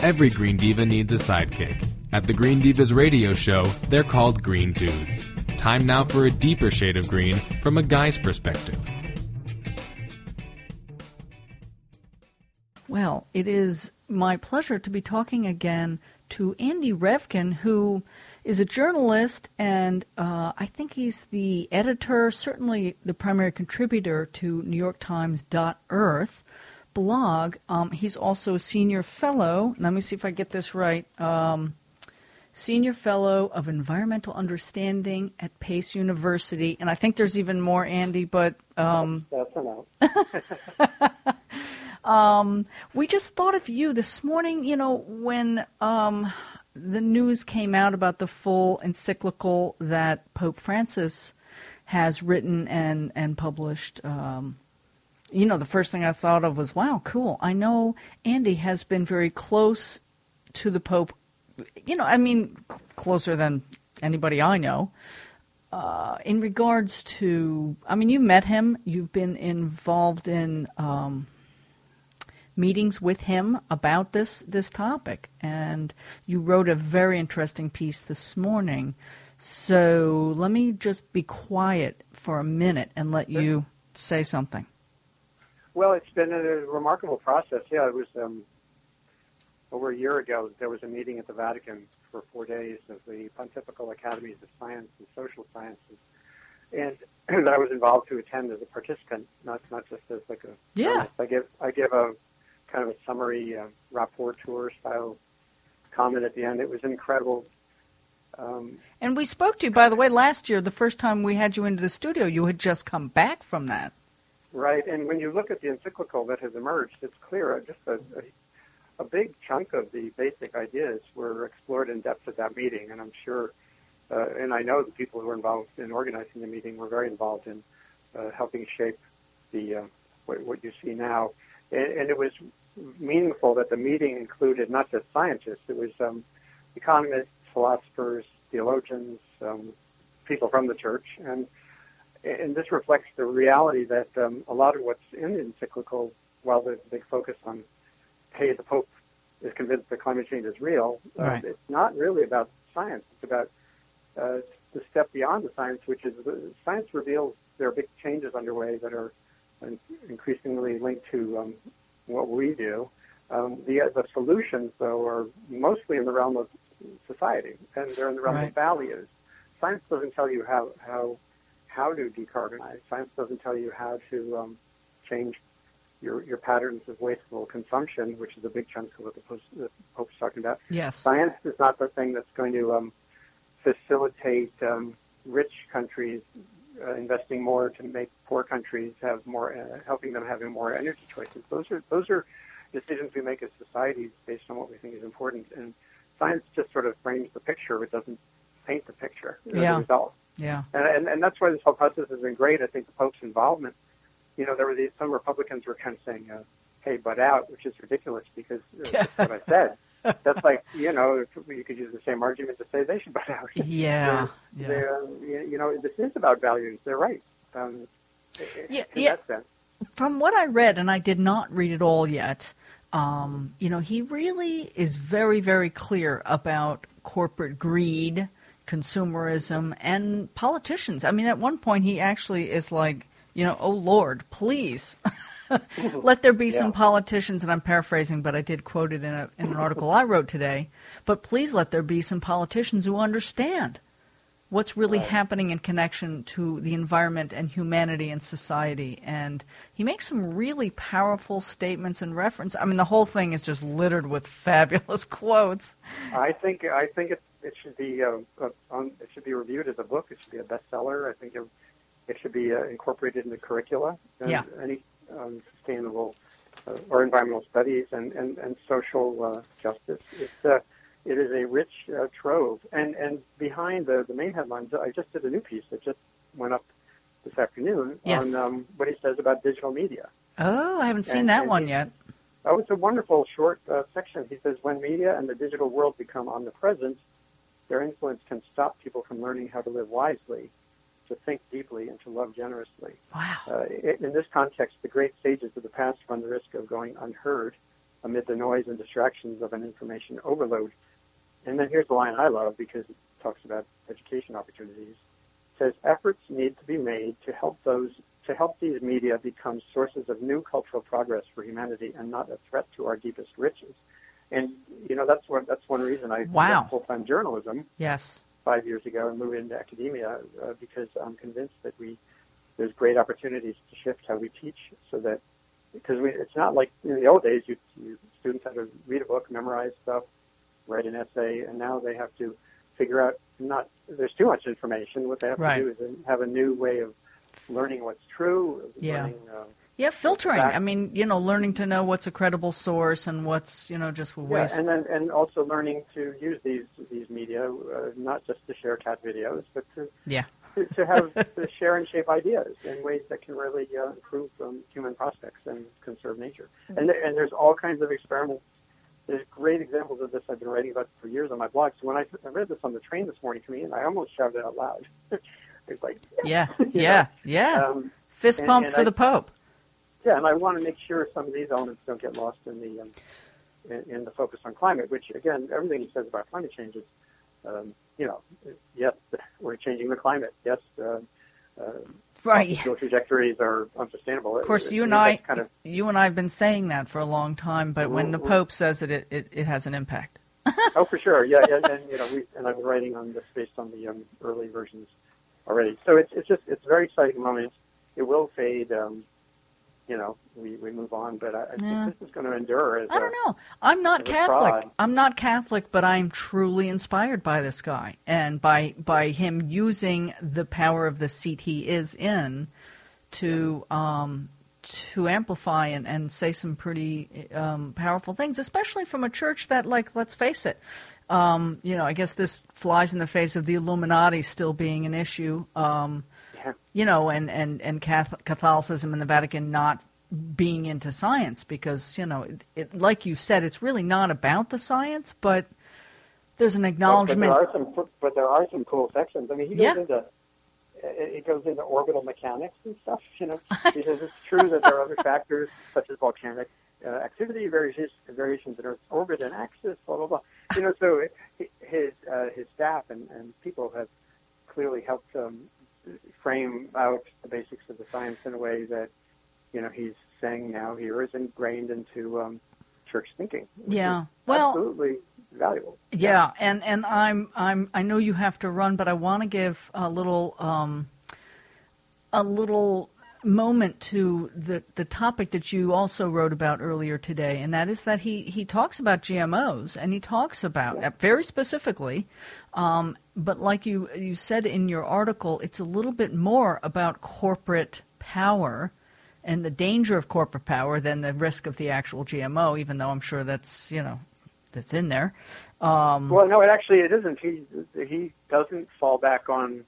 Every Green Diva needs a sidekick. At the Green Divas radio show, they're called Green Dudes. Time now for a deeper shade of green from a guy's perspective. Well, it is my pleasure to be talking again to Andy Revkin, who is a journalist, and uh, I think he's the editor, certainly the primary contributor to New York Times Earth blog. Um, he's also a senior fellow. Let me see if I get this right. Um, senior fellow of environmental understanding at Pace University, and I think there's even more, Andy. But um, that's enough. um, we just thought of you this morning. You know when um, the news came out about the full encyclical that Pope Francis has written and and published. Um, you know, the first thing I thought of was, wow, cool. I know Andy has been very close to the Pope. You know, I mean, closer than anybody I know. Uh, in regards to, I mean, you met him. You've been involved in um, meetings with him about this this topic, and you wrote a very interesting piece this morning. So let me just be quiet for a minute and let you say something. Well, it's been a remarkable process. Yeah, it was um, over a year ago. There was a meeting at the Vatican for four days of the Pontifical Academies of Science and Social Sciences, and I was involved to attend as a participant, not not just as like a. Yeah. I give I give a kind of a summary uh, rapporteur style comment at the end. It was incredible. Um, and we spoke to you, by the way, last year. The first time we had you into the studio, you had just come back from that. Right, and when you look at the encyclical that has emerged, it's clear uh, just a, a, a big chunk of the basic ideas were explored in depth at that meeting, and I'm sure, uh, and I know the people who were involved in organizing the meeting were very involved in uh, helping shape the uh, what, what, you see now, and, and, it was meaningful that the meeting included not just scientists; it was um, economists, philosophers, theologians, um, people from the church, and and this reflects the reality that um, a lot of what's in the encyclical, while the big focus on, hey, the Pope is convinced that climate change is real, uh, it's not really about science. It's about uh, the step beyond the science, which is uh, science reveals there are big changes underway that are increasingly linked to um, what we do. Um, the, the solutions, though, are mostly in the realm of society, and they're in the realm right. of values. Science doesn't tell you how, how how to decarbonize. Science doesn't tell you how to um, change your, your patterns of wasteful consumption, which is a big chunk of what the, Pope, the Pope's talking about. Yes. Science is not the thing that's going to um, facilitate um, rich countries uh, investing more to make poor countries have more, uh, helping them having more energy choices. Those are those are decisions we make as societies based on what we think is important. And science just sort of frames the picture; it doesn't paint the picture yeah. a result. Yeah. And, and, and that's why this whole process has been great. I think the Pope's involvement, you know, there were these, some Republicans were kind of saying, uh, hey, butt out, which is ridiculous because uh, that's what I said. That's like, you know, you could use the same argument to say they should butt out. Yeah. they're, yeah. They're, you know, this is about values. They're right. Um, yeah, yeah. From what I read, and I did not read it all yet, um, you know, he really is very, very clear about corporate greed consumerism, and politicians. I mean, at one point, he actually is like, you know, oh Lord, please. Let there be yeah. some politicians, and I'm paraphrasing, but I did quote it in, a, in an article I wrote today. But please let there be some politicians who understand what's really right. happening in connection to the environment and humanity and society. And he makes some really powerful statements and reference. I mean, the whole thing is just littered with fabulous quotes. I think I think it's it should be uh, uh, on, it should be reviewed as a book. It should be a bestseller. I think it, it should be uh, incorporated into curricula. And yeah. Any um, sustainable uh, or environmental studies and and and social uh, justice. It's uh, it is a rich uh, trove. And and behind the the main headlines, I just did a new piece that just went up this afternoon yes. on um, what he says about digital media. Oh, I haven't seen and, that and one he, yet. Oh, it's a wonderful short uh, section. He says, when media and the digital world become omnipresent, their influence can stop people from learning how to live wisely, to think deeply, and to love generously. Wow. Uh, in this context, the great sages of the past run the risk of going unheard amid the noise and distractions of an information overload. And then here's the line I love because it talks about education opportunities. It says efforts need to be made to help those to help these media become sources of new cultural progress for humanity and not a threat to our deepest riches. And you know that's one that's one reason I wow. full time journalism. Yes. Five years ago and moved into academia uh, because I'm convinced that we there's great opportunities to shift how we teach so that because we, it's not like in the old days you, you students had to read a book, memorize stuff, write an essay, and now they have to figure out not there's too much information. What they have right. to do is have a new way of learning what's true. Yeah. Learning, uh, yeah, filtering. I mean, you know, learning to know what's a credible source and what's, you know, just waste. Yeah, and then and also learning to use these these media uh, not just to share cat videos, but to yeah. to, to have to share and shape ideas in ways that can really uh, improve um, human prospects and conserve nature. And there, and there's all kinds of experiments. There's great examples of this I've been writing about for years on my blog. So when I, I read this on the train this morning to me, and I almost shouted out loud. it's like yeah, you yeah, yeah. Um, Fist and- pump and for I- the Pope. Yeah, and I want to make sure some of these elements don't get lost in the um, in, in the focus on climate. Which again, everything he says about climate change is, um, you know, yes, we're changing the climate. Yes, uh, uh, Right. fuel trajectories are unsustainable. Of course, you and I, kind of you and I have been saying that for a long time, but when the Mhm. Pope says it, it, it, it has an impact. oh for sure, yeah, yeah, and you know, we, and I've been writing on this based on the um, early versions already. So it's it's just it's a very exciting moment. It will fade. Um, you know, we, we move on, but I, I Yeah. think this is going to endure. I a- don't know. I'm not Catholic. I'm not Catholic, but I'm truly inspired by this guy and by by him using the power of the seat he is in to um, to amplify and, and say some pretty um, powerful things, especially from a church that, like, let's face it, um, you know, I guess this flies in the face of the Illuminati still being an issue. Um. You know, and, and, and Catholicism and the Vatican not being into science because, you know, it, it, like you said, it's really not about the science, but there's an acknowledgement. But there are some, but there are some cool sections. I mean, he goes Yeah. into it goes into orbital mechanics and stuff. You know, he says it's true that there are other factors such as volcanic uh, activity, variations, variations in Earth's orbit and axis, blah blah blah. You know, so it- his uh, his staff and, and people have clearly helped um, frame out the basics of the science in a way that you know he's saying now here is ingrained into um, church thinking. Yeah. Well- absolutely valuable. Yeah, and, and I'm I'm I know you have to run, but I want to give a little um, a little moment to the the topic that you also wrote about earlier today, and that is that he he talks about GMOs and he talks about uh, very specifically, um, but like you you said in your article, it's a little bit more about corporate power. And the danger of corporate power than the risk of the actual GMO, even though I'm sure that's you know that's in there. Um, Well, no, it actually it isn't. He he doesn't fall back on.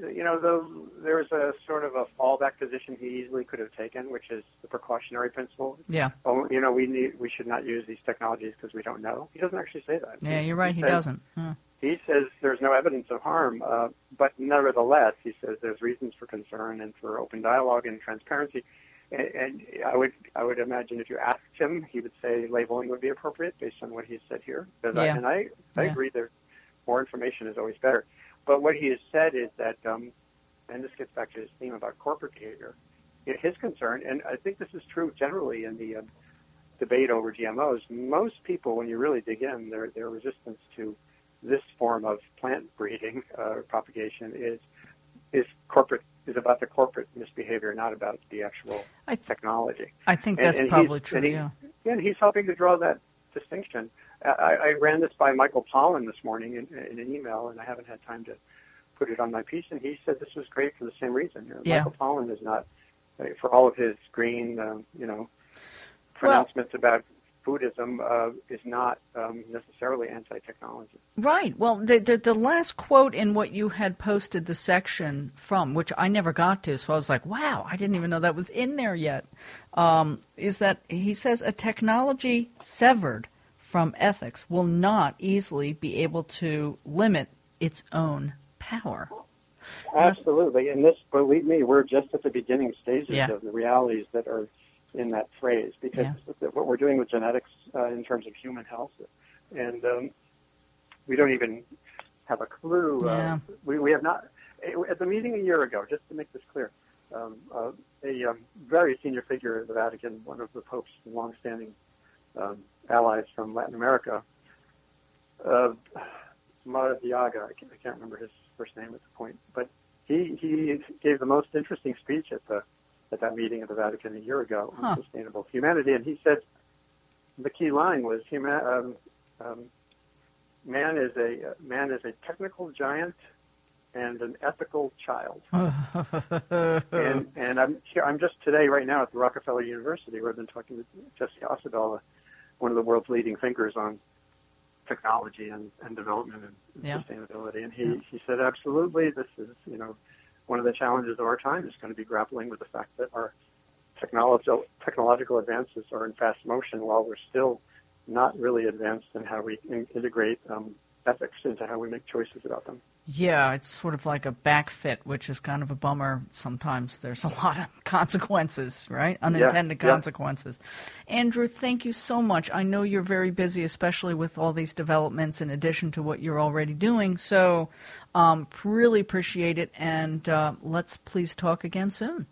You know, though there's a sort of a fallback position he easily could have taken, which is the precautionary principle. yeah, Oh, you know, we need we should not use these technologies because we don't know. He doesn't actually say that. yeah, you're right. He says- doesn't. Hmm. He says there's no evidence of harm, uh, but nevertheless, he says there's reasons for concern and for open dialogue and transparency. And, and I would I would imagine if you asked him, he would say labeling would be appropriate based on what he said here. Because I, Yeah. and I I Yeah. agree that more information is always better. But what he has said is that, um, and this gets back to his theme about corporate behavior. His concern, and I think this is true generally in the um, debate over GMOs. Most people, when you really dig in, their their resistance to this form of plant breeding uh, propagation is is corporate is about the corporate misbehavior, not about the actual I th- technology. I think And- that's and probably true. and he- yeah. And he's helping to draw that distinction. I, I ran this by Michael Pollan this morning in, in an email, and I haven't had time to put it on my piece. And he said this was great for the same reason. You know, Yeah. Michael Pollan is not, for all of his green, uh, you know, Well- pronouncements about Buddhism, uh, is not um, necessarily anti-technology. Right. Well, the, the the last quote in what you had posted the section from, which I never got to, so I was like, "Wow, I didn't even know that was in there yet." Um, is that he says a technology severed from ethics will not easily be able to limit its own power. Absolutely, and this, believe me, we're just at the beginning stages Yeah. of the realities that are in that phrase because Yeah. what we're doing with genetics uh, in terms of human health, and um, we don't even have a clue. Yeah. Uh, we, we have not at the meeting a year ago. Just to make this clear, um, uh, a um, very senior figure in the Vatican, one of the Pope's longstanding um, allies from Latin America, uh, Maradiaga, I can't, I can't remember his first name at the point, but he he gave the most interesting speech at the at that meeting at the Vatican a year ago Huh. on sustainable humanity, and he said the key line was human, um, um, man is a man is a technical giant and an ethical child. and and I'm here. I'm just today, right now, at the Rockefeller University, where I've been talking to Jesse Ausubel, one of the world's leading thinkers on technology and, and development and Yeah. sustainability. And he, he said, absolutely, this is you know one of the challenges of our time is going to be grappling with the fact that our technological technological advances are in fast motion, while we're still not really advanced in how we in, integrate um, ethics into how we make choices about them. Yeah, it's sort of like a back fit, which is kind of a bummer. Sometimes there's a lot of consequences, right? Unintended yeah. consequences. Andrew, thank you so much. I know you're very busy, especially with all these developments in addition to what you're already doing. So, um, really appreciate it. And uh, let's please talk again soon.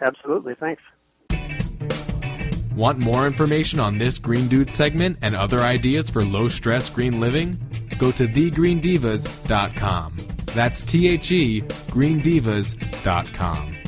Absolutely, thanks. Want more information on this Green Dude segment and other ideas for low stress green living? Go to thegreendivas.com. That's T H E greendivas.com.